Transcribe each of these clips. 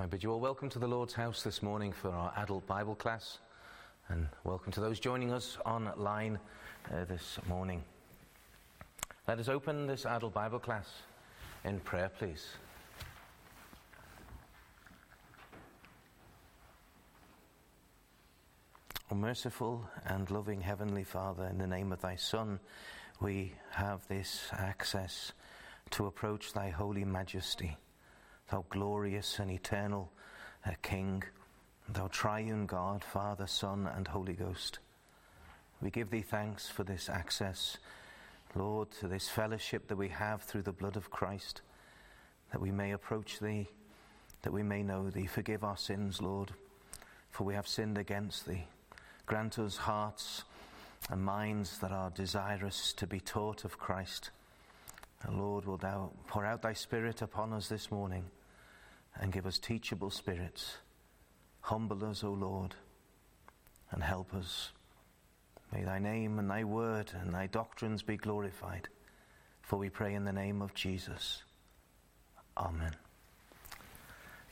I bid you all welcome to the Lord's house this morning for our adult Bible class, and welcome to those joining us online uh, this morning. Let us open this adult Bible class in prayer, please. O merciful and loving Heavenly Father, in the name of Thy Son, we have this access to approach Thy holy majesty thou glorious and eternal uh, King, thou triune God, Father, Son, and Holy Ghost. We give thee thanks for this access, Lord, to this fellowship that we have through the blood of Christ, that we may approach thee, that we may know thee. Forgive our sins, Lord, for we have sinned against thee. Grant us hearts and minds that are desirous to be taught of Christ. And Lord, wilt thou pour out thy Spirit upon us this morning and give us teachable spirits. Humble us, O Lord, and help us. May thy name and thy word and thy doctrines be glorified. For we pray in the name of Jesus. Amen.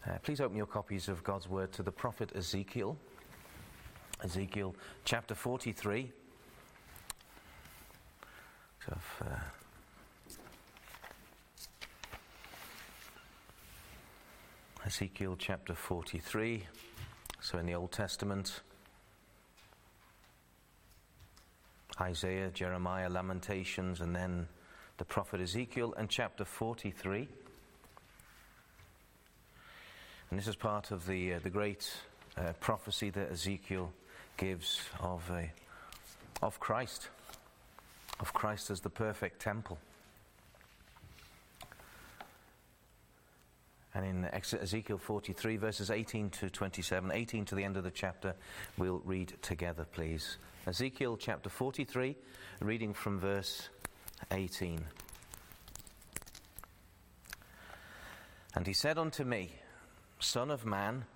Uh, please open your copies of God's word to the prophet Ezekiel. Ezekiel chapter 43. So uh, Ezekiel chapter 43. So in the Old Testament, Isaiah, Jeremiah, Lamentations, and then the prophet Ezekiel, and chapter 43. And this is part of the, uh, the great uh, prophecy that Ezekiel gives of, a, of Christ, of Christ as the perfect temple. And in Ezekiel 43, verses 18 to 27, 18 to the end of the chapter, we'll read together, please. Ezekiel chapter 43, reading from verse 18. And he said unto me, Son of man,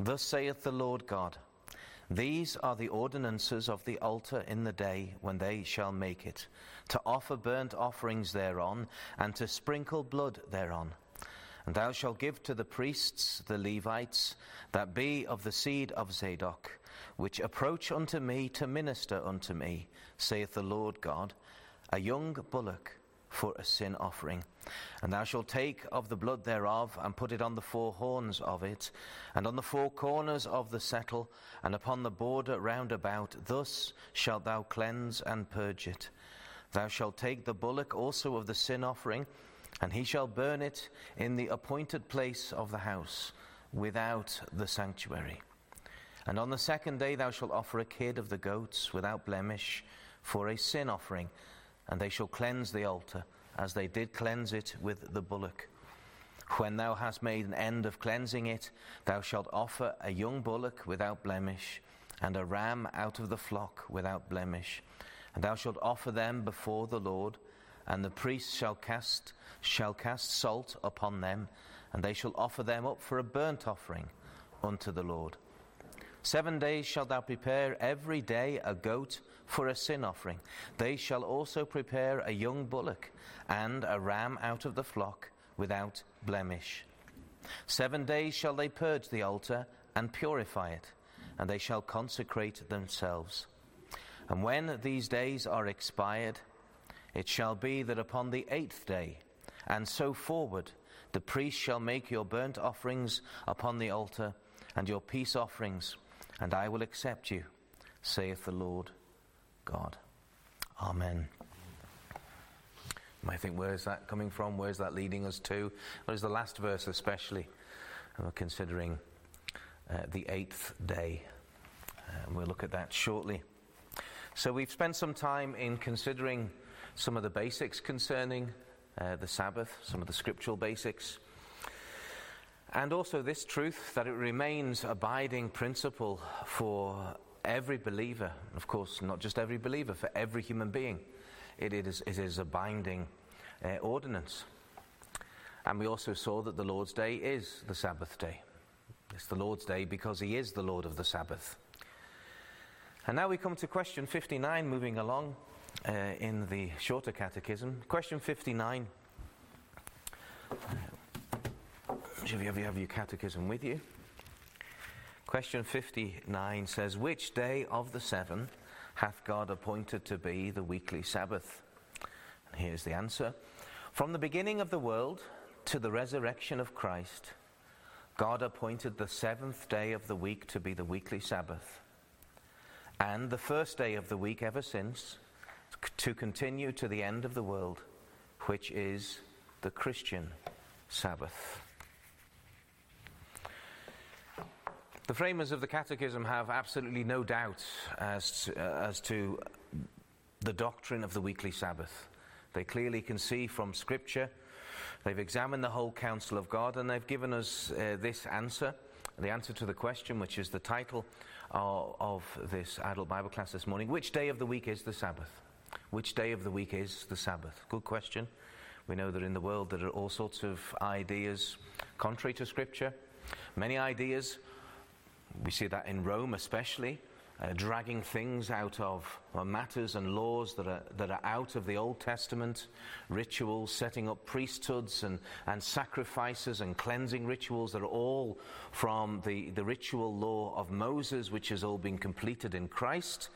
thus saith the Lord God, These are the ordinances of the altar in the day when they shall make it, to offer burnt offerings thereon, and to sprinkle blood thereon. And thou shalt give to the priests, the Levites, that be of the seed of Zadok, which approach unto me to minister unto me, saith the Lord God, a young bullock for a sin offering. And thou shalt take of the blood thereof, and put it on the four horns of it, and on the four corners of the settle, and upon the border round about. Thus shalt thou cleanse and purge it. Thou shalt take the bullock also of the sin offering, and he shall burn it in the appointed place of the house, without the sanctuary. And on the second day thou shalt offer a kid of the goats without blemish for a sin offering, and they shall cleanse the altar, as they did cleanse it with the bullock. When thou hast made an end of cleansing it, thou shalt offer a young bullock without blemish, and a ram out of the flock without blemish. And thou shalt offer them before the Lord and the priests shall cast shall cast salt upon them, and they shall offer them up for a burnt offering unto the Lord. Seven days shalt thou prepare every day a goat for a sin offering. They shall also prepare a young bullock and a ram out of the flock without blemish. Seven days shall they purge the altar and purify it, and they shall consecrate themselves. And when these days are expired, it shall be that upon the eighth day, and so forward, the priest shall make your burnt offerings upon the altar, and your peace offerings, and I will accept you, saith the Lord God. Amen. You might think, where's that coming from? Where's that leading us to? Well, it's the last verse, especially. we're considering uh, the eighth day. Uh, we'll look at that shortly. So, we've spent some time in considering some of the basics concerning uh, the Sabbath, some of the scriptural basics. And also this truth that it remains abiding principle for every believer, of course, not just every believer, for every human being. It is, it is a binding uh, ordinance. And we also saw that the Lord's Day is the Sabbath day. It's the Lord's Day because He is the Lord of the Sabbath. And now we come to question 59, moving along uh, in the shorter catechism. Question 59. Should you have your catechism with you? Question 59 says, Which day of the seven hath God appointed to be the weekly Sabbath? And here's the answer. From the beginning of the world to the resurrection of Christ, God appointed the seventh day of the week to be the weekly Sabbath, and the first day of the week ever since to continue to the end of the world, which is the Christian Sabbath. The framers of the Catechism have absolutely no doubt as to, uh, as to the doctrine of the weekly Sabbath. They clearly can see from Scripture, they've examined the whole counsel of God, and they've given us uh, this answer the answer to the question, which is the title of, of this adult Bible class this morning Which day of the week is the Sabbath? Which day of the week is the Sabbath? Good question. We know that in the world there are all sorts of ideas contrary to Scripture. Many ideas we see that in Rome, especially, uh, dragging things out of uh, matters and laws that are, that are out of the Old Testament, rituals, setting up priesthoods and, and sacrifices and cleansing rituals that are all from the, the ritual law of Moses, which has all been completed in Christ.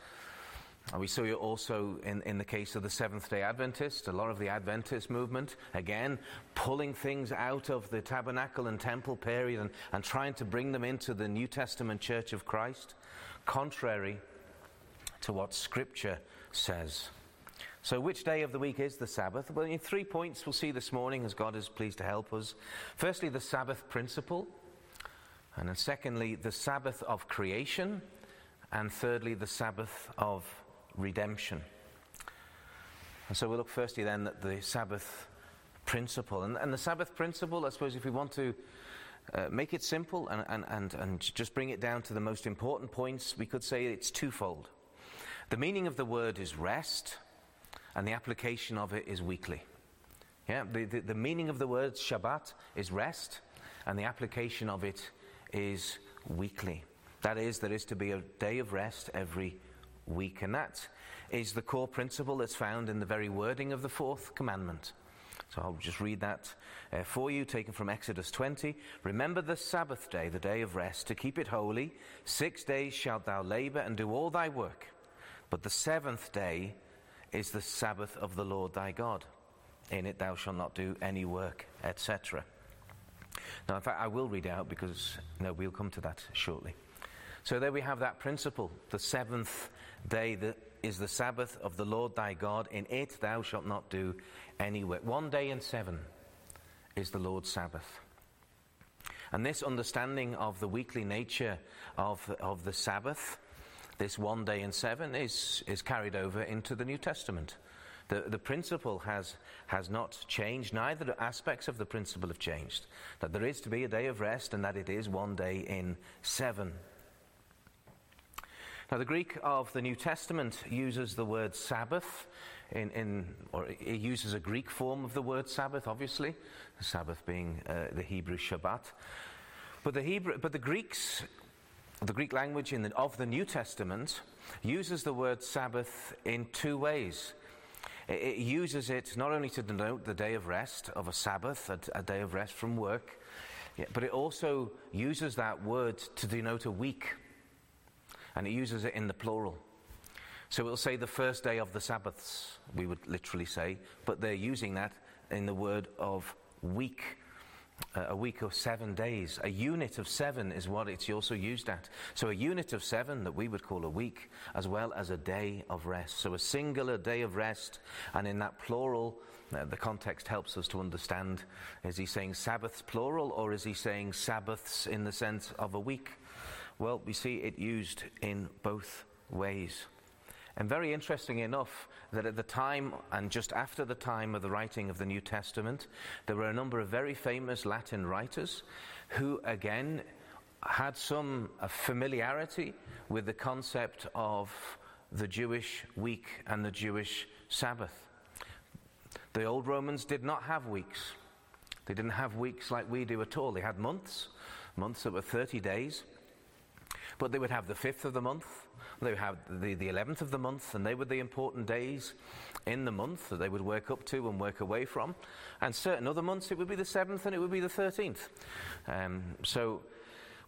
And we saw it also in, in the case of the Seventh day Adventist, a lot of the Adventist movement, again, pulling things out of the tabernacle and temple period and, and trying to bring them into the New Testament church of Christ, contrary to what Scripture says. So, which day of the week is the Sabbath? Well, in three points we'll see this morning as God is pleased to help us. Firstly, the Sabbath principle. And then, secondly, the Sabbath of creation. And thirdly, the Sabbath of redemption. And so we'll look firstly then at the Sabbath principle. And, and the Sabbath principle, I suppose, if we want to uh, make it simple and, and, and, and just bring it down to the most important points, we could say it's twofold. The meaning of the word is rest, and the application of it is weekly. Yeah, the, the, the meaning of the word Shabbat is rest, and the application of it is weekly. That is, there is to be a day of rest every week. And that is the core principle that's found in the very wording of the fourth commandment. So I'll just read that uh, for you, taken from Exodus 20. Remember the Sabbath day, the day of rest, to keep it holy. Six days shalt thou labor and do all thy work. But the seventh day is the Sabbath of the Lord thy God. In it thou shalt not do any work, etc. Now, in fact, I will read out because no, we'll come to that shortly. So there we have that principle. The seventh day that is the Sabbath of the Lord thy God. In it thou shalt not do any work. One day in seven is the Lord's Sabbath. And this understanding of the weekly nature of, of the Sabbath, this one day in seven, is, is carried over into the New Testament. The, the principle has, has not changed, neither the aspects of the principle have changed. That there is to be a day of rest and that it is one day in seven. Now, the Greek of the New Testament uses the word Sabbath in, in, or it uses a Greek form of the word Sabbath, obviously, the Sabbath being uh, the Hebrew Shabbat. But the, Hebrew, but the Greeks, the Greek language the, of the New Testament, uses the word Sabbath in two ways. It, it uses it not only to denote the day of rest, of a Sabbath, a, a day of rest from work, but it also uses that word to denote a week and it uses it in the plural. So it'll say the first day of the Sabbaths, we would literally say, but they're using that in the word of week. Uh, a week of seven days. A unit of seven is what it's also used at. So a unit of seven that we would call a week, as well as a day of rest. So a singular day of rest, and in that plural, uh, the context helps us to understand is he saying Sabbaths plural, or is he saying Sabbaths in the sense of a week? Well, we see it used in both ways. And very interesting enough that at the time and just after the time of the writing of the New Testament, there were a number of very famous Latin writers who, again, had some uh, familiarity with the concept of the Jewish week and the Jewish Sabbath. The old Romans did not have weeks. They didn't have weeks like we do at all. They had months, months that were 30 days. But they would have the fifth of the month, they would have the, the 11th of the month, and they were the important days in the month that they would work up to and work away from. And certain other months it would be the 7th and it would be the 13th. Um, so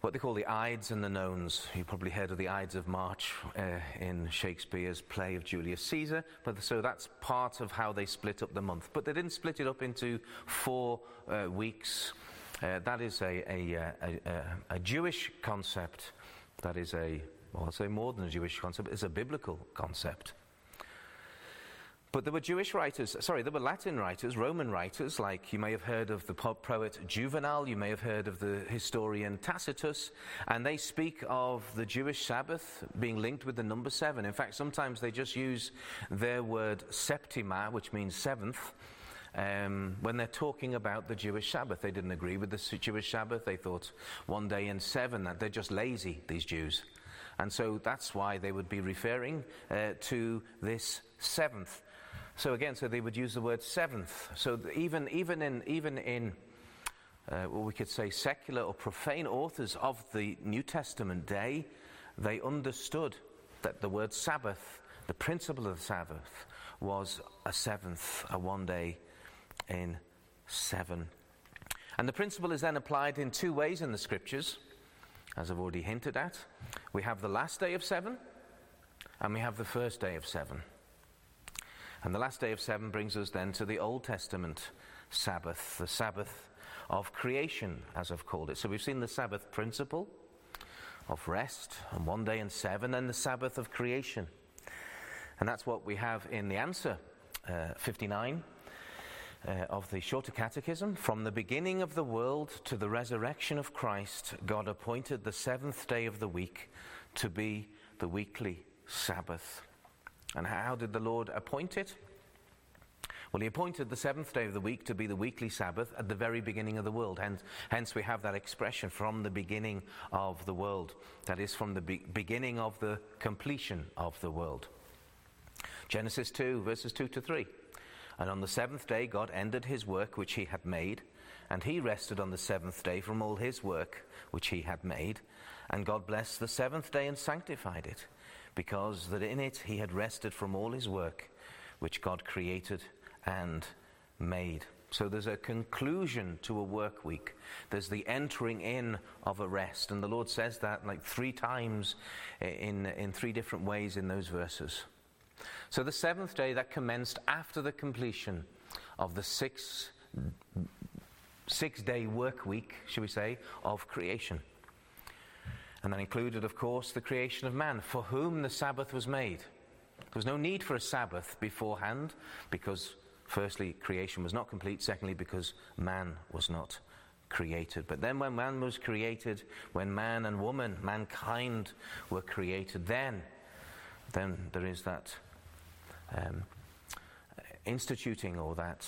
what they call the Ides and the Nones. You probably heard of the Ides of March uh, in Shakespeare's play of Julius Caesar. But so that's part of how they split up the month. But they didn't split it up into four uh, weeks. Uh, that is a, a, a, a, Jewish concept. That is a, well, I'll say more than a Jewish concept, it's a biblical concept. But there were Jewish writers, sorry, there were Latin writers, Roman writers, like you may have heard of the poet Juvenal, you may have heard of the historian Tacitus, and they speak of the Jewish Sabbath being linked with the number seven. In fact, sometimes they just use their word septima, which means seventh. Um, when they're talking about the Jewish Sabbath. They didn't agree with the Jewish Sabbath. They thought one day in seven, that they're just lazy, these Jews. And so that's why they would be referring uh, to this seventh. So again, so they would use the word seventh. So even, even in, even in uh, what we could say secular or profane authors of the New Testament day, they understood that the word Sabbath, the principle of the Sabbath, was a seventh, a one day in seven. And the principle is then applied in two ways in the scriptures, as I've already hinted at. We have the last day of seven, and we have the first day of seven. And the last day of seven brings us then to the Old Testament Sabbath, the Sabbath of creation, as I've called it. So we've seen the Sabbath principle of rest and one day in seven, and the Sabbath of creation. And that's what we have in the answer uh, 59 uh, of the Shorter Catechism. From the beginning of the world to the resurrection of Christ, God appointed the seventh day of the week to be the weekly Sabbath. And how did the Lord appoint it? Well, he appointed the seventh day of the week to be the weekly Sabbath at the very beginning of the world. Hence, hence we have that expression from the beginning of the world. That is, from the be- beginning of the completion of the world. Genesis 2, verses 2 to 3. And on the seventh day, God ended his work which he had made, and he rested on the seventh day from all his work which he had made. And God blessed the seventh day and sanctified it because that in it he had rested from all his work which God created and made. So there's a conclusion to a work week. There's the entering in of a rest. And the Lord says that like three times in, in three different ways in those verses. So the seventh day that commenced after the completion of the six, six day work week, should we say, of creation. And that included, of course, the creation of man, for whom the Sabbath was made. There was no need for a Sabbath beforehand, because, firstly, creation was not complete, secondly, because man was not created. But then, when man was created, when man and woman, mankind, were created, then, then there is that um, instituting or that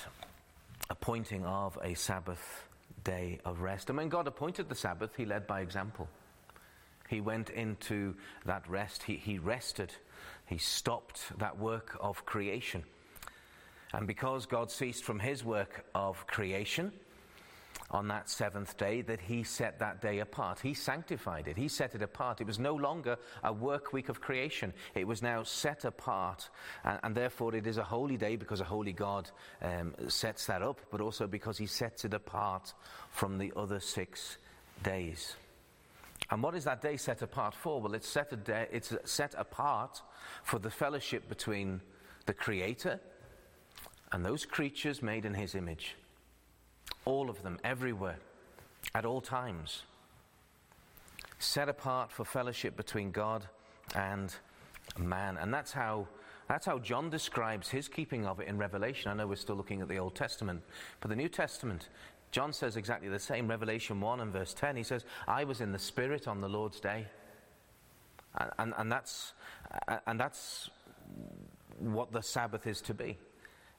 appointing of a Sabbath day of rest. And when God appointed the Sabbath, He led by example. He went into that rest. He, he rested. He stopped that work of creation. And because God ceased from his work of creation on that seventh day, that he set that day apart. He sanctified it. He set it apart. It was no longer a work week of creation. It was now set apart. And, and therefore, it is a holy day because a holy God um, sets that up, but also because he sets it apart from the other six days. And what is that day set apart for? Well, it's set, day, it's set apart for the fellowship between the Creator and those creatures made in His image. All of them, everywhere, at all times. Set apart for fellowship between God and man. And that's how, that's how John describes his keeping of it in Revelation. I know we're still looking at the Old Testament, but the New Testament John says exactly the same. Revelation 1 and verse 10, he says, I was in the Spirit on the Lord's day. And, and, and, that's, and that's what the Sabbath is to be.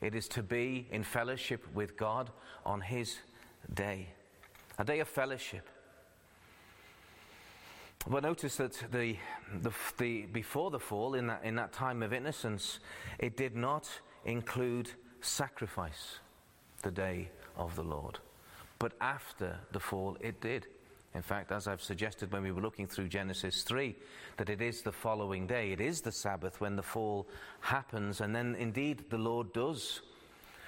It is to be in fellowship with God on His day, a day of fellowship. But notice that the, the, the, before the fall, in that, in that time of innocence, it did not include sacrifice, the day of the Lord. But after the fall, it did. In fact, as I've suggested when we were looking through Genesis 3, that it is the following day, it is the Sabbath when the fall happens, and then indeed the Lord does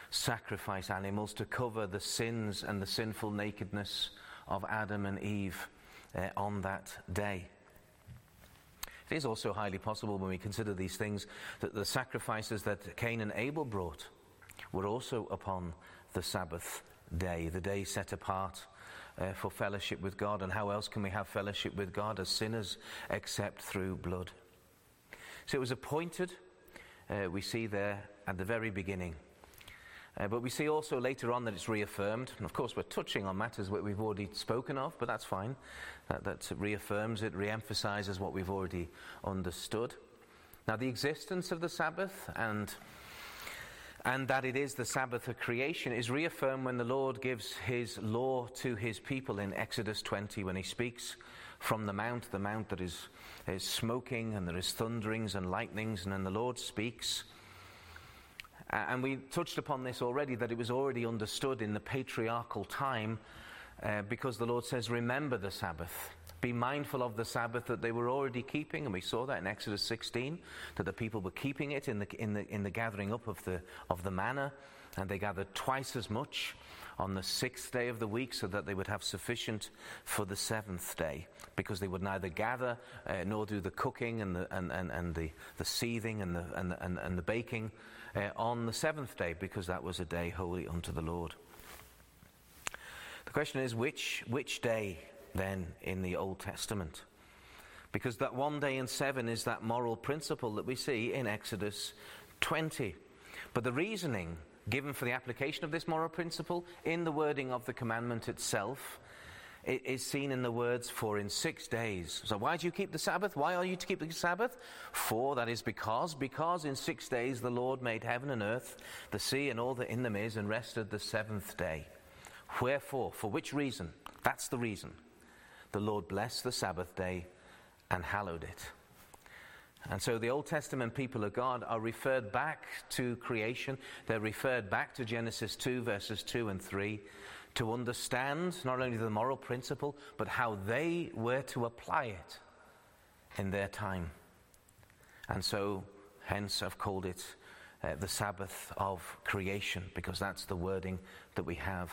sacrifice animals to cover the sins and the sinful nakedness of Adam and Eve uh, on that day. It is also highly possible when we consider these things that the sacrifices that Cain and Abel brought were also upon the Sabbath day, the day set apart uh, for fellowship with God. And how else can we have fellowship with God as sinners except through blood? So it was appointed, uh, we see there at the very beginning. Uh, but we see also later on that it's reaffirmed. And of course, we're touching on matters that we've already spoken of, but that's fine. That, that reaffirms it, re emphasizes what we've already understood. Now, the existence of the Sabbath and and that it is the Sabbath of creation is reaffirmed when the Lord gives his law to his people in Exodus 20 when he speaks from the mount, the mount that is, is smoking and there is thunderings and lightnings, and then the Lord speaks. and we touched upon this already, that it was already understood in the patriarchal time uh, because the Lord says, Remember the Sabbath. Be mindful of the Sabbath that they were already keeping, and we saw that in Exodus 16, that the people were keeping it in the, in the, in the gathering up of the, of the manna, and they gathered twice as much on the sixth day of the week so that they would have sufficient for the seventh day, because they would neither gather uh, nor do the cooking and the, and, and, and the, the seething and the, and, and, and the baking uh, on the seventh day, because that was a day holy unto the Lord. The question is, which, which day then in the Old Testament. Because that one day in seven is that moral principle that we see in Exodus 20. But the reasoning given for the application of this moral principle in the wording of the commandment itself is seen in the words for in six days. So why do you keep the Sabbath? Why are you to keep the Sabbath? For that is because, because in six days the Lord made heaven and earth, the sea and all that in them is, and rested the seventh day. Wherefore, for which reason? That's the reason the Lord blessed the Sabbath day and hallowed it. And so the Old Testament people of God are referred back to creation. They're referred back to Genesis 2, verses 2 and 3, to understand not only the moral principle, but how they were to apply it in their time. And so, hence, I've called it uh, the Sabbath of creation, because that's the wording that we have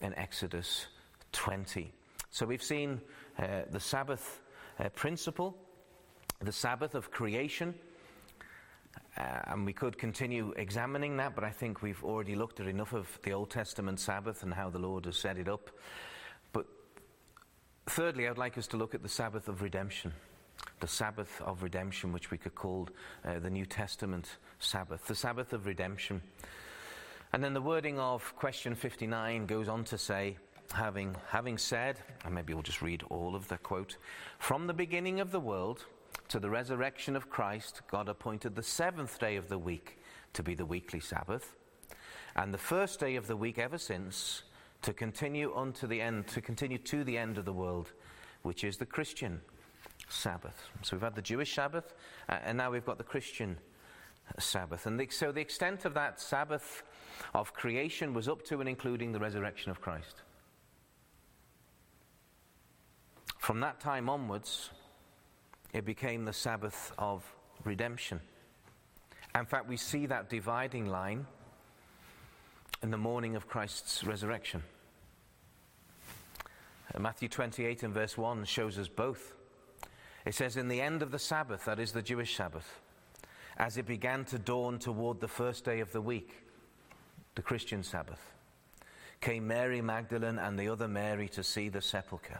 in Exodus 20. So we've seen uh, the Sabbath uh, principle, the Sabbath of creation. Uh, and we could continue examining that, but I think we've already looked at enough of the Old Testament Sabbath and how the Lord has set it up. But thirdly, I'd like us to look at the Sabbath of redemption. The Sabbath of redemption, which we could call uh, the New Testament Sabbath. The Sabbath of redemption. And then the wording of question 59 goes on to say, having, having said, and maybe we'll just read all of the quote, from the beginning of the world to the resurrection of Christ, God appointed the seventh day of the week to be the weekly Sabbath, and the first day of the week ever since to continue unto the end, to continue to the end of the world, which is the Christian Sabbath. So we've had the Jewish Sabbath, uh, and now we've got the Christian Sabbath. And the, so the extent of that Sabbath of creation was up to and including the resurrection of Christ. From that time onwards, it became the Sabbath of redemption. In fact, we see that dividing line in the morning of Christ's resurrection. Matthew 28 and verse 1 shows us both. It says, In the end of the Sabbath, that is the Jewish Sabbath, as it began to dawn toward the first day of the week, the Christian Sabbath, came Mary Magdalene and the other Mary to see the sepulchre.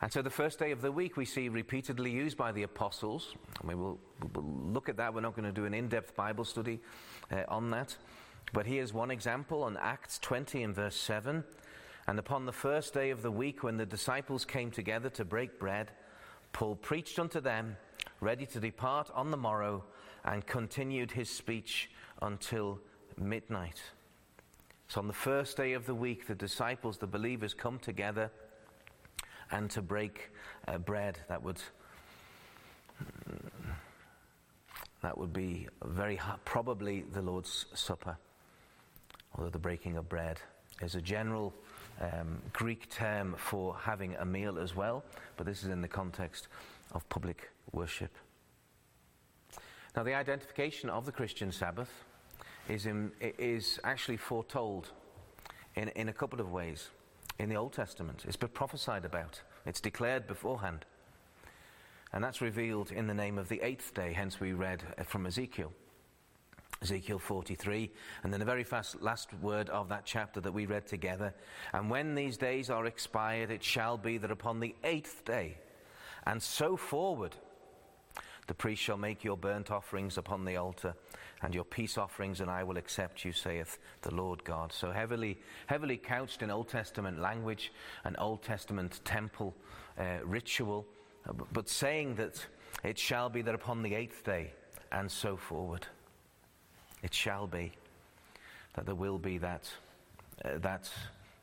And so the first day of the week we see repeatedly used by the apostles. I mean, we'll, we'll look at that. We're not going to do an in depth Bible study uh, on that. But here's one example on Acts 20 and verse 7. And upon the first day of the week, when the disciples came together to break bread, Paul preached unto them, ready to depart on the morrow, and continued his speech until midnight. So on the first day of the week, the disciples, the believers, come together and to break uh, bread. That would that would be very probably the Lord's Supper, although the breaking of bread is a general um, Greek term for having a meal as well, but this is in the context of public worship. Now, the identification of the Christian Sabbath is, in, is actually foretold in, in a couple of ways in the Old Testament. It's prophesied about, it's declared beforehand. And that's revealed in the name of the eighth day, hence we read uh, from Ezekiel. Ezekiel 43, and then the very last word of that chapter that we read together. And when these days are expired, it shall be that upon the eighth day, and so forward, the priest shall make your burnt offerings upon the altar, and your peace offerings, and I will accept you, saith the Lord God. So heavily, heavily couched in Old Testament language, an Old Testament temple uh, ritual, but saying that it shall be that upon the eighth day, and so forward. It shall be that there will be that, uh, that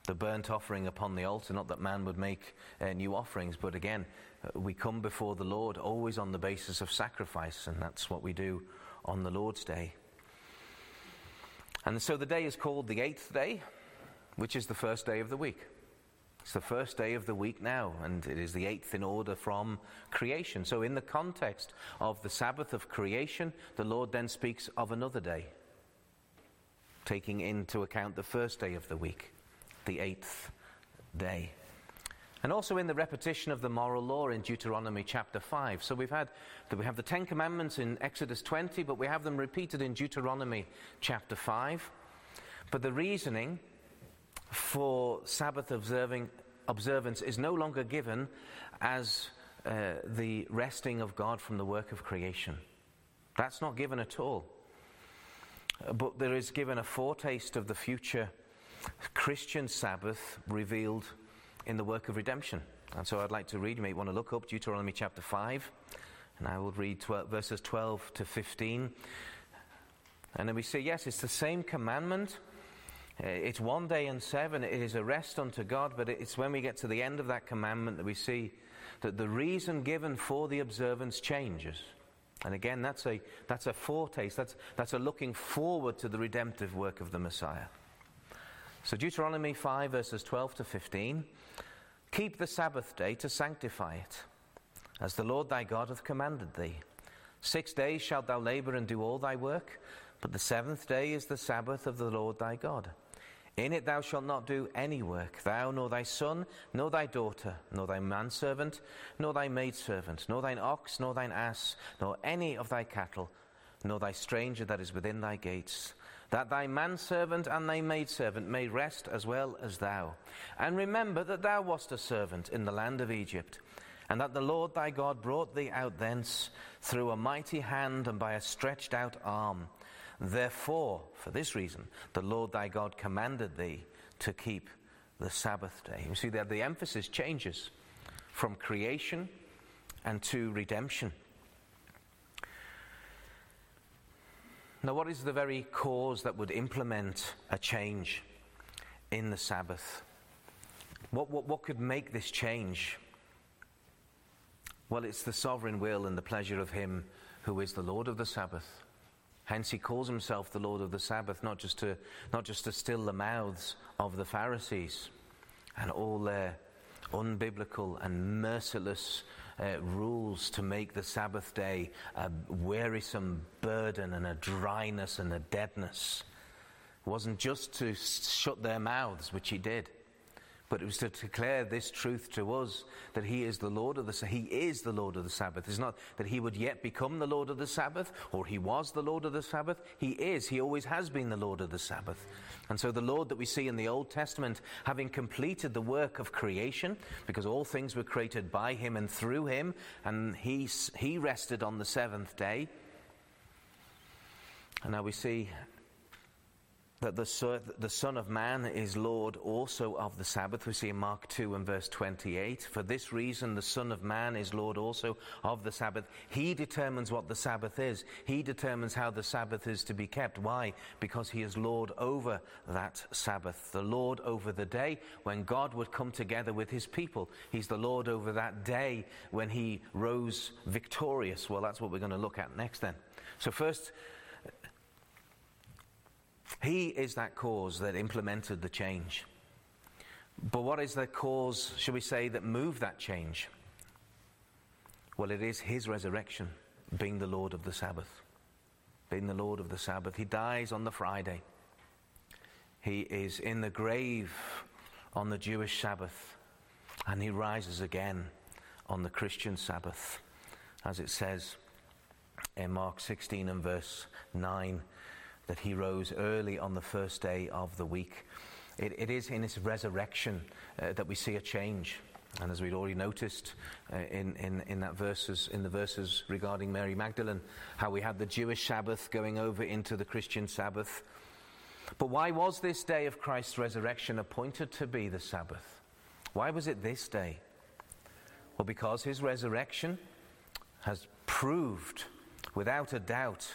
the burnt offering upon the altar, not that man would make uh, new offerings, but again, uh, Uh, we come before the Lord always on the basis of sacrifice, and that's what we do on the Lord's day. And so the day is called the eighth day, which is the first day of the week. It's the first day of the week now, and it is the eighth in order from creation. So, in the context of the Sabbath of creation, the Lord then speaks of another day, taking into account the first day of the week, the eighth day. And also in the repetition of the moral law in Deuteronomy chapter 5. So we've had we have the Ten Commandments in Exodus 20, but we have them repeated in Deuteronomy chapter 5. But the reasoning for Sabbath observing, observance is no longer given as uh, the resting of God from the work of creation. That's not given at all. But there is given a foretaste of the future Christian Sabbath revealed in the work of redemption. And so I'd like to read, you may want to look up Deuteronomy chapter 5, and I will read 12, verses 12 to 15. And then we see, yes, it's the same commandment uh, it's one day and seven. It is a rest unto God, but it's when we get to the end of that commandment that we see that the reason given for the observance changes. And again, that's a, that's a foretaste, that's, that's a looking forward to the redemptive work of the Messiah. So, Deuteronomy 5, verses 12 to 15 Keep the Sabbath day to sanctify it, as the Lord thy God hath commanded thee. Six days shalt thou labor and do all thy work, but the seventh day is the Sabbath of the Lord thy God. In it thou shalt not do any work, thou, nor thy son, nor thy daughter, nor thy manservant, nor thy maidservant, nor thine ox, nor thine ass, nor any of thy cattle, nor thy stranger that is within thy gates, that thy manservant and thy maidservant may rest as well as thou. And remember that thou wast a servant in the land of Egypt, and that the Lord thy God brought thee out thence through a mighty hand and by a stretched out arm. Therefore, for this reason, the Lord thy God commanded thee to keep the Sabbath day. You see that the emphasis changes from creation and to redemption. Now, what is the very cause that would implement a change in the Sabbath? What, what, what could make this change? Well, it's the sovereign will and the pleasure of Him who is the Lord of the Sabbath. Hence, he calls himself the Lord of the Sabbath, not just to, not just to still the mouths of the Pharisees and all their unbiblical and merciless uh, rules to make the Sabbath day a wearisome burden and a dryness and a deadness. It wasn't just to shut their mouths, which he did but it was to declare this truth to us that he is the Lord of the he is the Lord of the Sabbath. It's not that he would yet become the Lord of the Sabbath or he was the Lord of the Sabbath. He is. He always has been the Lord of the Sabbath. And so the Lord that we see in the Old Testament, having completed the work of creation, because all things were created by him and through him, and he, he rested on the seventh day. And now we see that the, the Son of Man is Lord also of the Sabbath. We see in Mark 2 and verse 28. For this reason, the Son of Man is Lord also of the Sabbath. He determines what the Sabbath is, He determines how the Sabbath is to be kept. Why? Because He is Lord over that Sabbath, the Lord over the day when God would come together with His people. He's the Lord over that day when He rose victorious. Well, that's what we're going to look at next then. So, first, he is that cause that implemented the change. But what is the cause, shall we say, that moved that change? Well, it is his resurrection, being the Lord of the Sabbath. Being the Lord of the Sabbath. He dies on the Friday. He is in the grave on the Jewish Sabbath. And he rises again on the Christian Sabbath, as it says in Mark 16 and verse 9 that he rose early on the first day of the week. It, it is in his resurrection uh, that we see a change. And as we'd already noticed uh, in, in, in, that verses, in the verses regarding Mary Magdalene, how we had the Jewish Sabbath going over into the Christian Sabbath. But why was this day of Christ's resurrection appointed to be the Sabbath? Why was it this day? Well, because his resurrection has proved without a doubt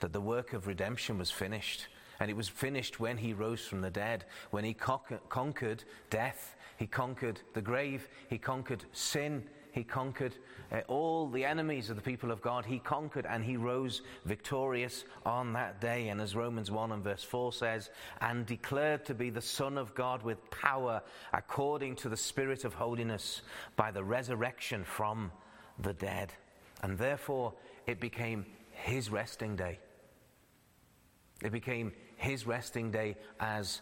that the work of redemption was finished. And it was finished when he rose from the dead, when he conquered death, he conquered the grave, he conquered sin, he conquered uh, all the enemies of the people of God. He conquered and he rose victorious on that day. And as Romans 1 and verse 4 says, and declared to be the Son of God with power according to the Spirit of holiness by the resurrection from the dead. And therefore it became his resting day. It became his resting day as,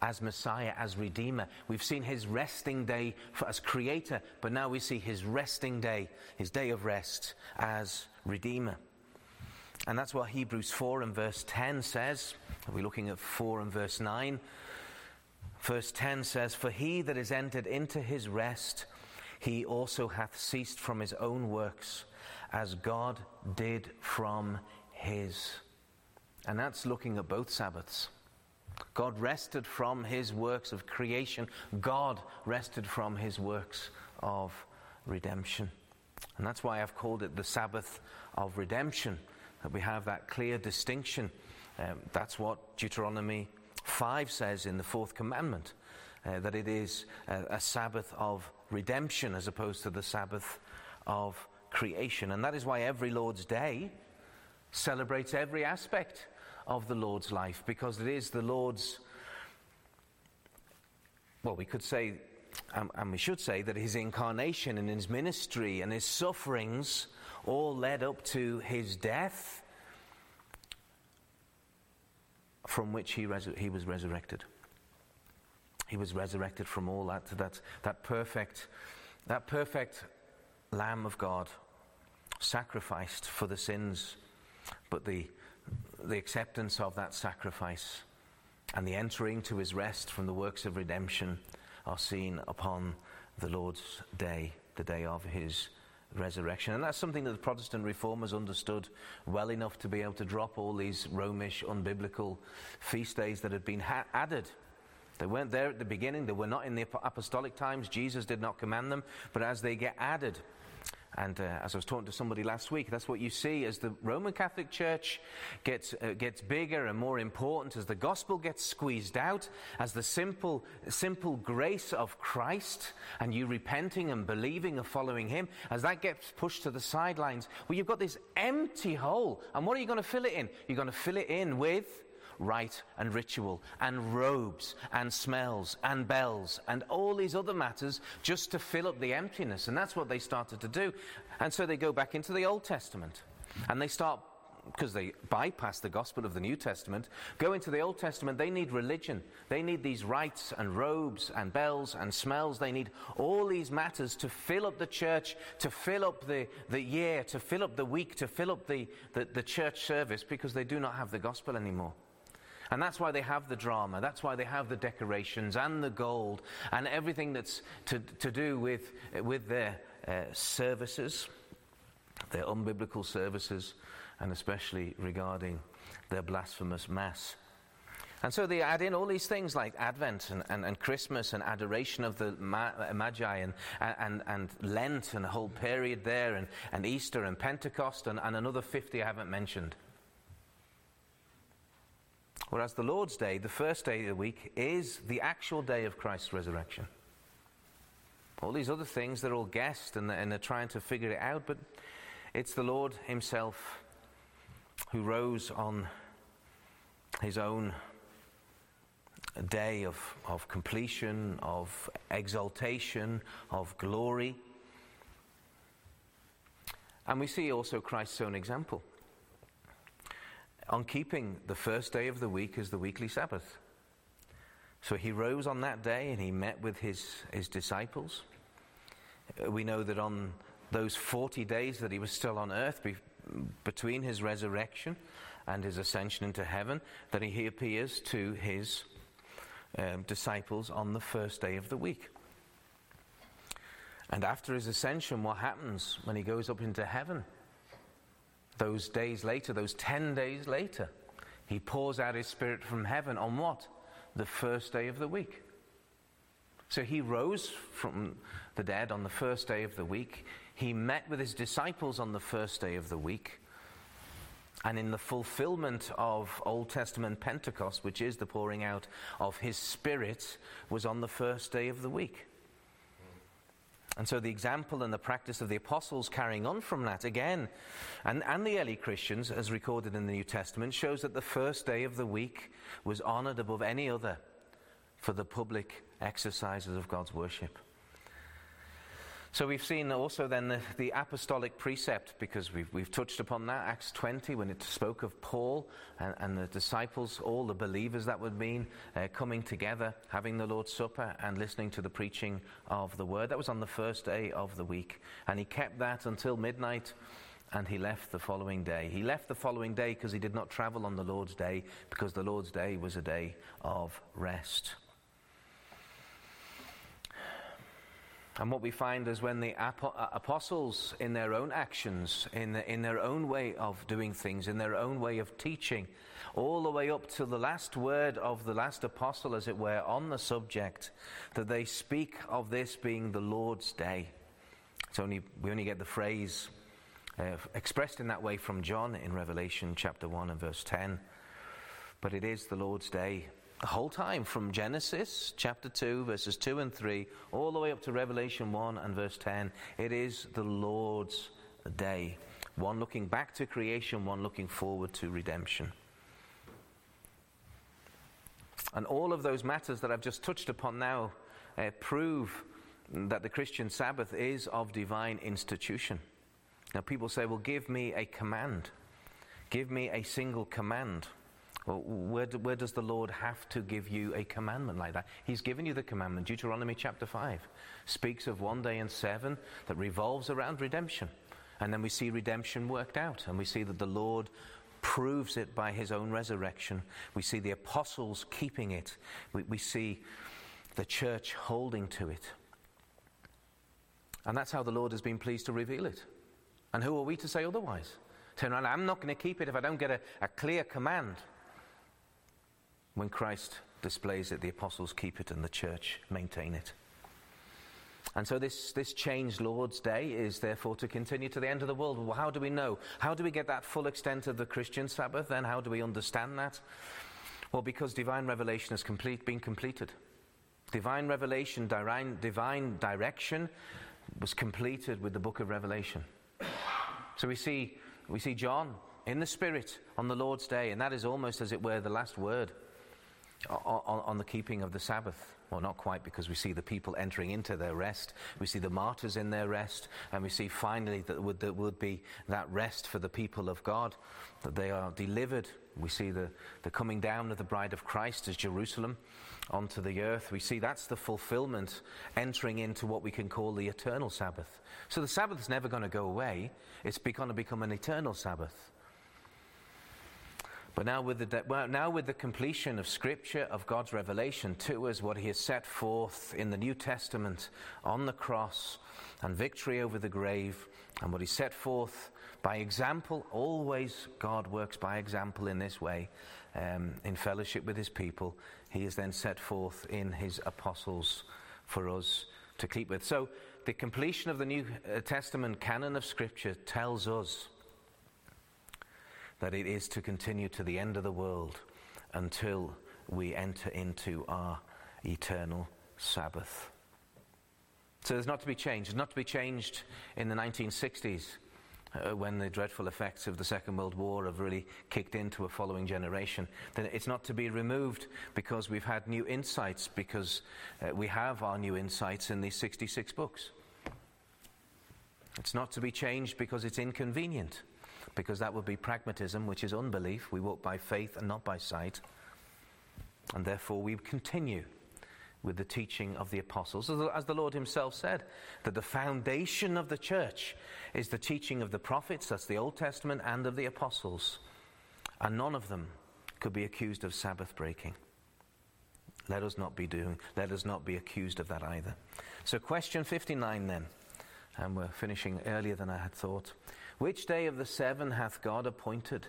as Messiah, as Redeemer. We've seen his resting day for, as Creator, but now we see his resting day, his day of rest, as Redeemer. And that's what Hebrews 4 and verse 10 says. We're looking at 4 and verse 9. Verse 10 says, For he that is entered into his rest, he also hath ceased from his own works, as God did from his. And that's looking at both Sabbaths. God rested from his works of creation, God rested from his works of redemption. And that's why I've called it the Sabbath of redemption, that we have that clear distinction. Um, that's what Deuteronomy 5 says in the fourth commandment, uh, that it is a, a Sabbath of redemption as opposed to the Sabbath of creation. And that is why every Lord's Day celebrates every aspect of the Lord's life because it is the Lord's, well, we could say, um, and we should say, that his incarnation and his ministry and his sufferings all led up to his death, from which he, resu- he was resurrected. He was resurrected from all that, that, that perfect, that perfect Lamb of God, sacrificed for the sins, but the the acceptance of that sacrifice and the entering to his rest from the works of redemption are seen upon the Lord's day, the day of his resurrection. And that's something that the Protestant reformers understood well enough to be able to drop all these Romish, unbiblical feast days that had been ha- added. They weren't there at the beginning, they were not in the apostolic times. Jesus did not command them, but as they get added, and uh, as I was talking to somebody last week, that's what you see as the Roman Catholic Church gets, uh, gets bigger and more important, as the gospel gets squeezed out, as the simple, simple grace of Christ and you repenting and believing and following Him, as that gets pushed to the sidelines, well, you've got this empty hole. And what are you going to fill it in? You're going to fill it in with rite and ritual and robes and smells and bells and all these other matters just to fill up the emptiness. And that's what they started to do. And so they go back into the Old Testament and they start because they bypass the gospel of the New Testament, go into the Old Testament, they need religion. They need these rites and robes and bells and smells. They need all these matters to fill up the church, to fill up the, the year, to fill up the week, to fill up the, the, the church service because they do not have the gospel anymore. And that's why they have the drama, that's why they have the decorations and the gold and everything that's to, to do with, with their uh, services, their unbiblical services, and especially regarding their blasphemous Mass. And so they add in all these things like Advent and, and, and Christmas and adoration of the Magi and, and, and Lent and a whole period there and, and Easter and Pentecost and, and another 50 I haven't mentioned. Whereas the Lord's Day, the first day of the week, is the actual day of Christ's resurrection. All these other things, they're all guessed and, and they're trying to figure it out, but it's the Lord Himself who rose on His own day of, of completion, of exaltation, of glory. And we see also Christ's own example on keeping the first day of the week as the weekly Sabbath. So he rose on that day and he met with his, his disciples. We know that on those 40 days that he was still on earth, be, between his resurrection and his ascension into heaven, that he appears to his um, disciples on the first day of the week. And after his ascension, what happens when he goes up into heaven? Those days later, those 10 days later, he pours out his spirit from heaven on what? The first day of the week. So he rose from the dead on the first day of the week. He met with his disciples on the first day of the week. And in the fulfillment of Old Testament Pentecost, which is the pouring out of his Spirit, was on the first day of the week. And so the example and the practice of the apostles carrying on from that again, and, and the early Christians, as recorded in the New Testament, shows that the first day of the week was honored above any other for the public exercises of God's worship. So we've seen also then the, the, apostolic precept, because we've, we've touched upon that, Acts 20, when it spoke of Paul and, and the disciples, all the believers that would mean, uh, coming together, having the Lord's Supper, and listening to the preaching of the word. That was on the first day of the week. And he kept that until midnight and he left the following day. He left the following day because he did not travel on the Lord's day, because the Lord's day was a day of rest. And what we find is when the uh, apostles, in their own actions, in, the, in their own way of doing things, in their own way of teaching, all the way up to the last word of the last apostle, as it were, on the subject, that they speak of this being the Lord's day. It's only, we only get the phrase uh, expressed in that way from John in Revelation chapter 1 and verse 10. But it is the Lord's day the whole time from Genesis chapter 2, verses 2 and 3, all the way up to Revelation 1 and verse 10. It is the Lord's day. One looking back to creation, one looking forward to redemption. And all of those matters that I've just touched upon now uh, prove that the Christian Sabbath is of divine institution. Now, people say, well, give me a command. Give me a single command. Where, do, where does the Lord have to give you a commandment like that? He's given you the commandment. Deuteronomy chapter 5 speaks of one day in seven that revolves around redemption. And then we see redemption worked out, and we see that the Lord proves it by his own resurrection. We see the apostles keeping it. We, we see the church holding to it. And that's how the Lord has been pleased to reveal it. And who are we to say otherwise? Turn around, I'm not going to keep it if I don't get a, a clear command. When Christ displays it, the apostles keep it and the church maintain it. And so this, this changed Lord's Day is therefore to continue to the end of the world. Well, how do we know? How do we get that full extent of the Christian Sabbath? Then how do we understand that? Well, because divine revelation has complete, been completed. Divine revelation, divine, divine direction was completed with the book of Revelation. So we see, we see John in the Spirit on the Lord's Day, and that is almost, as it were, the last word on, on, the keeping of the Sabbath. Well, not quite, because we see the people entering into their rest. We see the martyrs in their rest. And we see finally that would, there would be that rest for the people of God, that they are delivered. We see the, the coming down of the bride of Christ as Jerusalem onto the earth. We see that's the fulfillment, entering into what we can call the eternal Sabbath. So the Sabbath is never going to go away, it's going to become an eternal Sabbath. But now with, the, well, now with the completion of Scripture, of God's revelation to us, what He has set forth in the New Testament on the cross and victory over the grave, and what He set forth by example, always God works by example in this way, um, in fellowship with His people. He is then set forth in His apostles for us to keep with. So the completion of the New uh, Testament canon of Scripture tells us that it is to continue to the end of the world until we enter into our eternal Sabbath. So there's not to be changed. There's not to be changed in the 1960s uh, when the dreadful effects of the Second World War have really kicked into a following generation, then it's not to be removed because we've had new insights, because uh, we have our new insights in these 66 books. It's not to be changed because it's inconvenient, because that would be pragmatism, which is unbelief. We walk by faith and not by sight. And therefore, we continue with the teaching of the apostles. As the Lord Himself said, that the foundation of the church is the teaching of the prophets, that's the Old Testament, and of the apostles. And none of them could be accused of Sabbath breaking. Let us not be doing, let us not be accused of that either. So, question 59 then, and we're finishing earlier than I had thought. Which day of the seven hath God appointed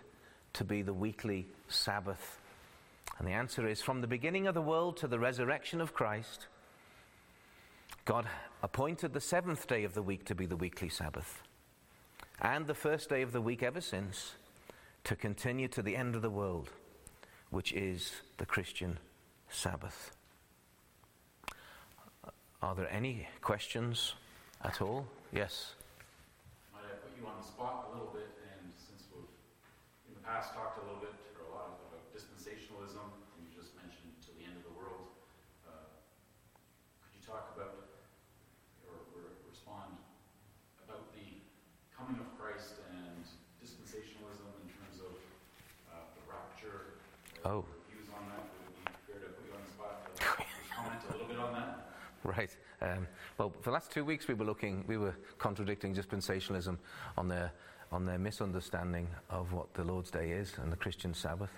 to be the weekly Sabbath? And the answer is from the beginning of the world to the resurrection of Christ, God appointed the seventh day of the week to be the weekly Sabbath, and the first day of the week ever since to continue to the end of the world, which is the Christian Sabbath. Are there any questions at all? Yes. Might I put you on the spot a little bit? And since we've in the past talked a little bit or a lot about dispensationalism, and you just mentioned to the end of the world, uh, could you talk about or, or respond about the coming of Christ and dispensationalism in terms of uh, the rapture? Oh. Views on that? Would it be fair to put you on the spot to comment a little bit on that? Right. Um, well, for the last two weeks, we were looking, we were contradicting dispensationalism on their on their misunderstanding of what the Lord's Day is and the Christian Sabbath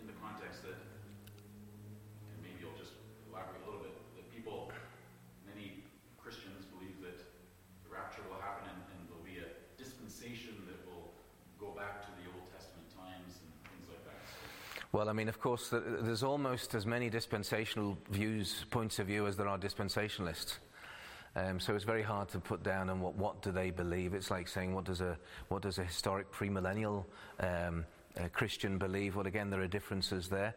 in the context that, and maybe you'll just elaborate a little bit, that people, many Christians believe that the rapture will happen and, and there'll be a dispensation that will go back to the Old Testament times and well, I mean, of course, there's almost as many dispensational views, points of view, as there are dispensationalists. Um, so it's very hard to put down on what, what do they believe. It's like saying, what does a, what does a historic premillennial um, Christian believe? Well, again, there are differences there.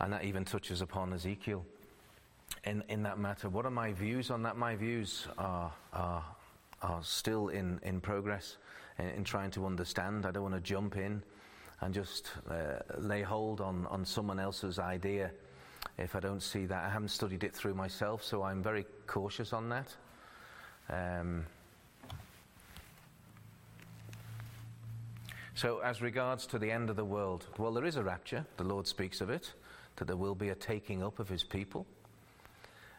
And that even touches upon Ezekiel in, in that matter. What are my views on that? My views are, are, are still in, in progress in, in trying to understand. I don't want to jump in and just uh, lay hold on, on someone else's idea if I don't see that. I haven't studied it through myself, so I'm very cautious on that. Um, so, as regards to the end of the world, well, there is a rapture. The Lord speaks of it, that there will be a taking up of his people.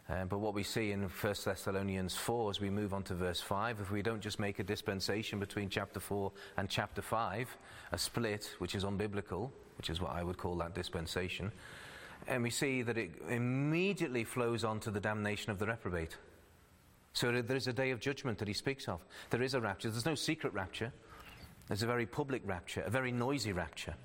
Um, but what we see in 1 Thessalonians 4 as we move on to verse 5, if we don't just make a dispensation between chapter 4 and chapter 5, a split which is unbiblical, which is what I would call that dispensation, and we see that it immediately flows on to the damnation of the reprobate. So there is a day of judgment that he speaks of. There is a rapture. There's no secret rapture. There's a very public rapture, a very noisy rapture.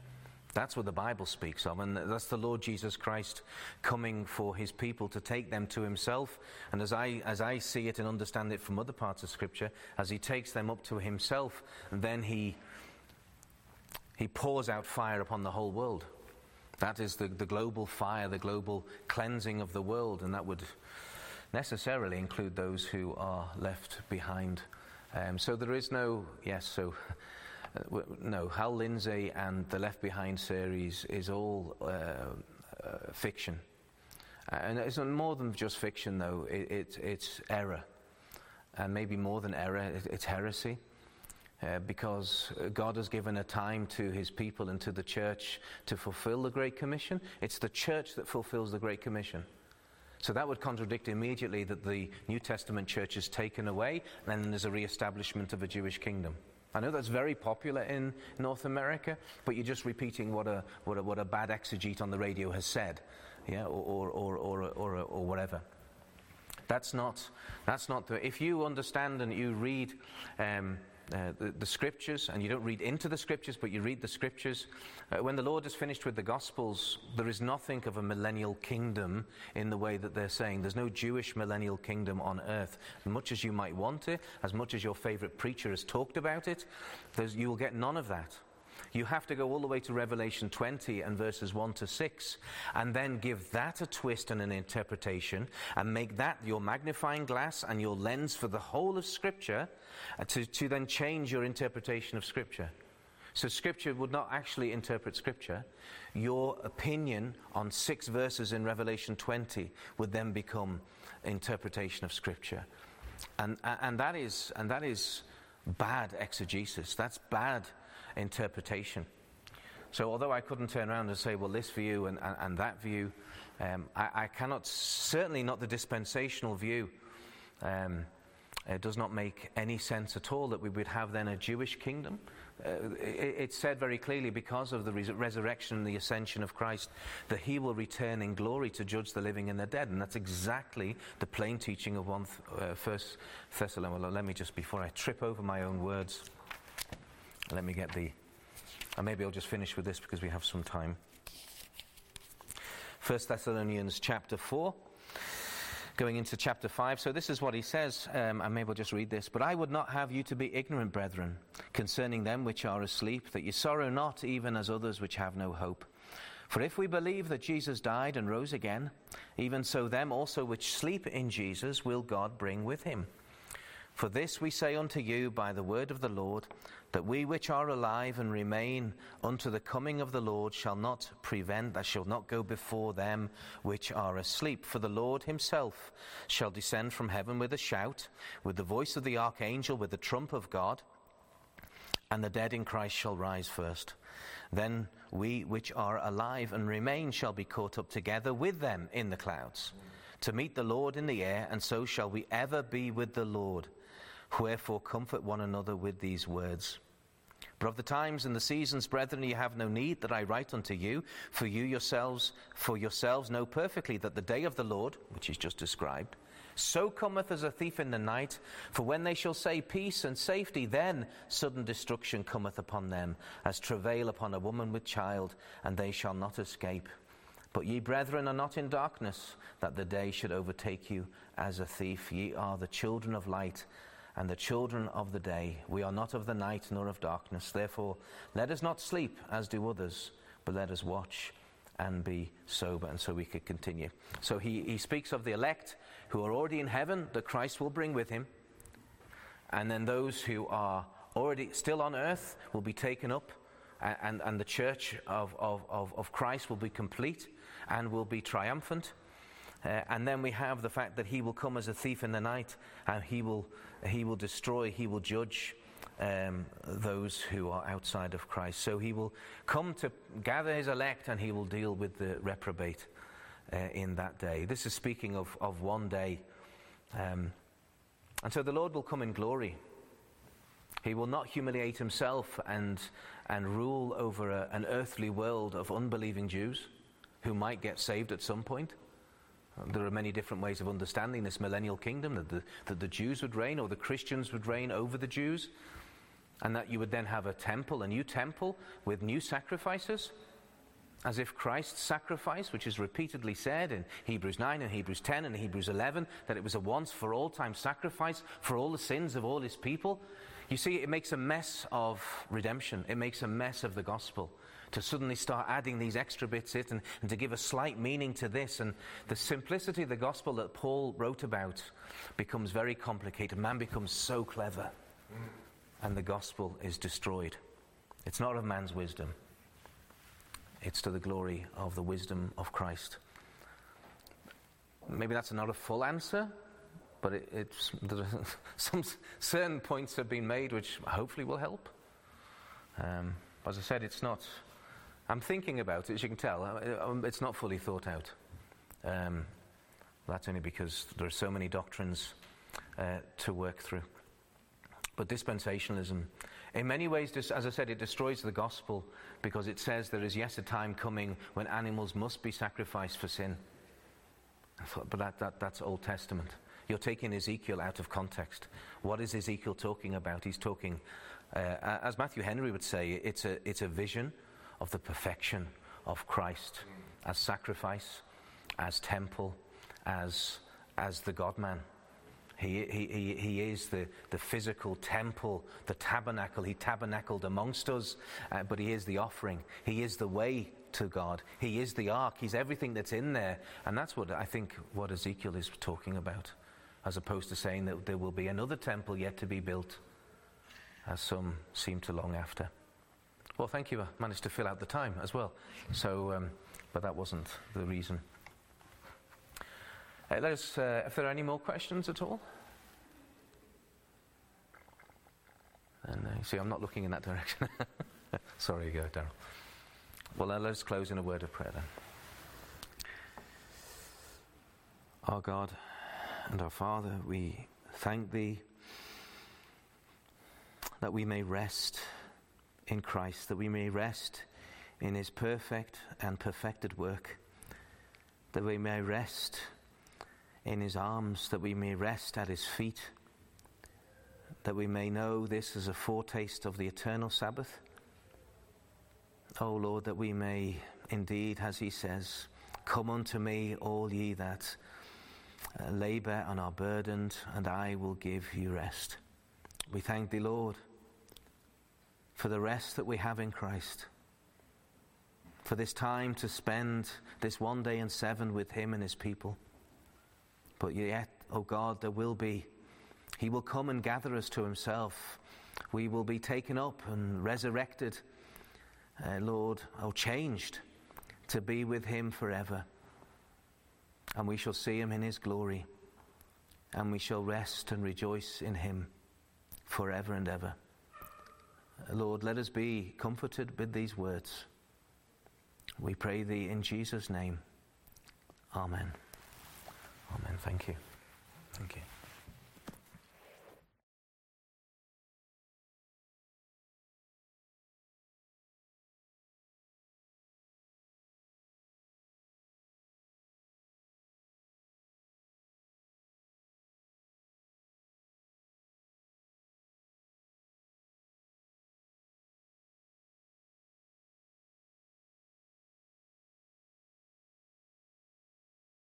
That's what the Bible speaks of, and that's the Lord Jesus Christ coming for his people to take them to himself. And as I, as I see it and understand it from other parts of Scripture, as he takes them up to himself, then he, he pours out fire upon the whole world. That is the, the global fire, the global cleansing of the world, and that would necessarily include those who are left behind. Um, so there is no, yes, so no, Hal Lindsey and the Left Behind series is all uh, uh, fiction. And it's more than just fiction, though. It, it, it's error. And maybe more than error, it, it's heresy. Uh, because God has given a time to his people and to the church to fulfill the Great Commission. It's the church that fulfills the Great Commission. So that would contradict immediately that the New Testament church is taken away, and then there's a re establishment of a Jewish kingdom. I know that's very popular in North America, but you're just repeating what a, what a, what a bad exegete on the radio has said, yeah, or, or, or, or, or whatever. That's not, that's not the. If you understand and you read um, uh, the, the, scriptures, and you don't read into the scriptures, but you read the scriptures. Uh, when the Lord is finished with the Gospels, there is nothing of a millennial kingdom in the way that they're saying. There's no Jewish millennial kingdom on earth. Much as you might want it, as much as your favorite preacher has talked about it, you will get none of that. You have to go all the way to Revelation 20 and verses 1 to 6, and then give that a twist and an interpretation, and make that your magnifying glass and your lens for the whole of Scripture, uh, to, to then change your interpretation of Scripture. So, Scripture would not actually interpret Scripture. Your opinion on six verses in Revelation 20 would then become interpretation of Scripture. And, and, that, is, and that is bad exegesis. That's bad interpretation. So, although I couldn't turn around and say, well, this view and, and, and that view, um, I, I, cannot, certainly not the dispensational view. Um, it does not make any sense at all that we would have then a Jewish kingdom. Uh, it, it's said very clearly because of the res- resurrection and the ascension of Christ that he will return in glory to judge the living and the dead. And that's exactly the plain teaching of 1 uh, First Thessalonians. Well, let me just, before I trip over my own words, let me get the. And maybe I'll just finish with this because we have some time. 1 Thessalonians chapter 4 going into chapter 5. So this is what he says, um, and maybe I'll just read this. But I would not have you to be ignorant, brethren, concerning them which are asleep, that ye sorrow not, even as others which have no hope. For if we believe that Jesus died and rose again, even so them also which sleep in Jesus will God bring with him. For this we say unto you by the word of the Lord, that we which are alive and remain unto the coming of the Lord shall not prevent, that shall not go before them which are asleep. For the Lord himself shall descend from heaven with a shout, with the voice of the archangel, with the trump of God, and the dead in Christ shall rise first. Then we which are alive and remain shall be caught up together with them in the clouds, to meet the Lord in the air, and so shall we ever be with the Lord. Wherefore, comfort one another with these words. Of the times and the seasons, brethren, ye have no need that I write unto you, for you yourselves, for yourselves know perfectly that the day of the Lord, which is just described, so cometh as a thief in the night. For when they shall say peace and safety, then sudden destruction cometh upon them, as travail upon a woman with child, and they shall not escape. But ye, brethren, are not in darkness, that the day should overtake you as a thief. Ye are the children of light and the children of the day. We are not of the night nor of darkness. Therefore, let us not sleep as do others, but let us watch and be sober. And so we could continue. So he, he speaks of the elect who are already in heaven that Christ will bring with him. And then those who are already still on earth will be taken up, and, and, the church of, of, of, of Christ will be complete and will be triumphant. Uh, and then we have the fact that he will come as a thief in the night and he will, he will destroy, he will judge um, those who are outside of Christ. So he will come to gather his elect and he will deal with the reprobate uh, in that day. This is speaking of, of one day. Um, and so the Lord will come in glory. He will not humiliate himself and, and rule over a, an earthly world of unbelieving Jews who might get saved at some point. There are many different ways of understanding this millennial kingdom that the, that the Jews would reign or the Christians would reign over the Jews, and that you would then have a temple, a new temple with new sacrifices, as if Christ's sacrifice, which is repeatedly said in Hebrews 9 and Hebrews 10 and Hebrews 11, that it was a once for all time sacrifice for all the sins of all his people. You see, it makes a mess of redemption, it makes a mess of the gospel to suddenly start adding these extra bits in and, and to give a slight meaning to this. And the simplicity of the gospel that Paul wrote about becomes very complicated. Man becomes so clever, and the gospel is destroyed. It's not of man's wisdom, it's to the glory of the wisdom of Christ. Maybe that's not a full answer, but it, it's, some certain points have been made which hopefully will help. Um, as I said, it's not I'm thinking about it, as you can tell. Uh, um, it's not fully thought out. Um, that's only because there are so many doctrines uh, to work through. But dispensationalism, in many ways, as I said, it destroys the gospel because it says there is yet a time coming when animals must be sacrificed for sin. Thought, but that, that, that's Old Testament. You're taking Ezekiel out of context. What is Ezekiel talking about? He's talking, uh, as Matthew Henry would say, it's a, it's a vision of the perfection of Christ as sacrifice, as temple, as, as the God man. He, he, he, is the, the physical temple, the tabernacle. He tabernacled amongst us, uh, but He is the offering. He is the way to God. He is the ark. He's everything that's in there. And that's what I think what Ezekiel is talking about, as opposed to saying that there will be another temple yet to be built, as some seem to long after. Well, thank you. I managed to fill out the time as well. So, um, but that wasn't the reason. Uh, let us, uh, if there are any more questions at all. And uh, see, I'm not looking in that direction. Sorry, uh, Daryl. Well, uh, let us close in a word of prayer then. Our God and our Father, we thank Thee that we may rest in Christ, that we may rest in His perfect and perfected work, that we may rest in His arms, that we may rest at His feet, that we may know this as a foretaste of the eternal Sabbath. O Lord, that we may indeed, as He says, come unto me, all ye that uh, labor and are burdened, and I will give you rest. We thank Thee, Lord for the rest that we have in Christ, for this time to spend this one day and seven with Him and His people. But yet, O oh God, there will be, He will come and gather us to Himself. We will be taken up and resurrected, uh, Lord, oh, changed to be with Him forever. And we shall see Him in His glory, and we shall rest and rejoice in Him forever and ever. Lord, let us be comforted with these words. We pray thee in Jesus' name. Amen. Amen. Thank you. Thank you.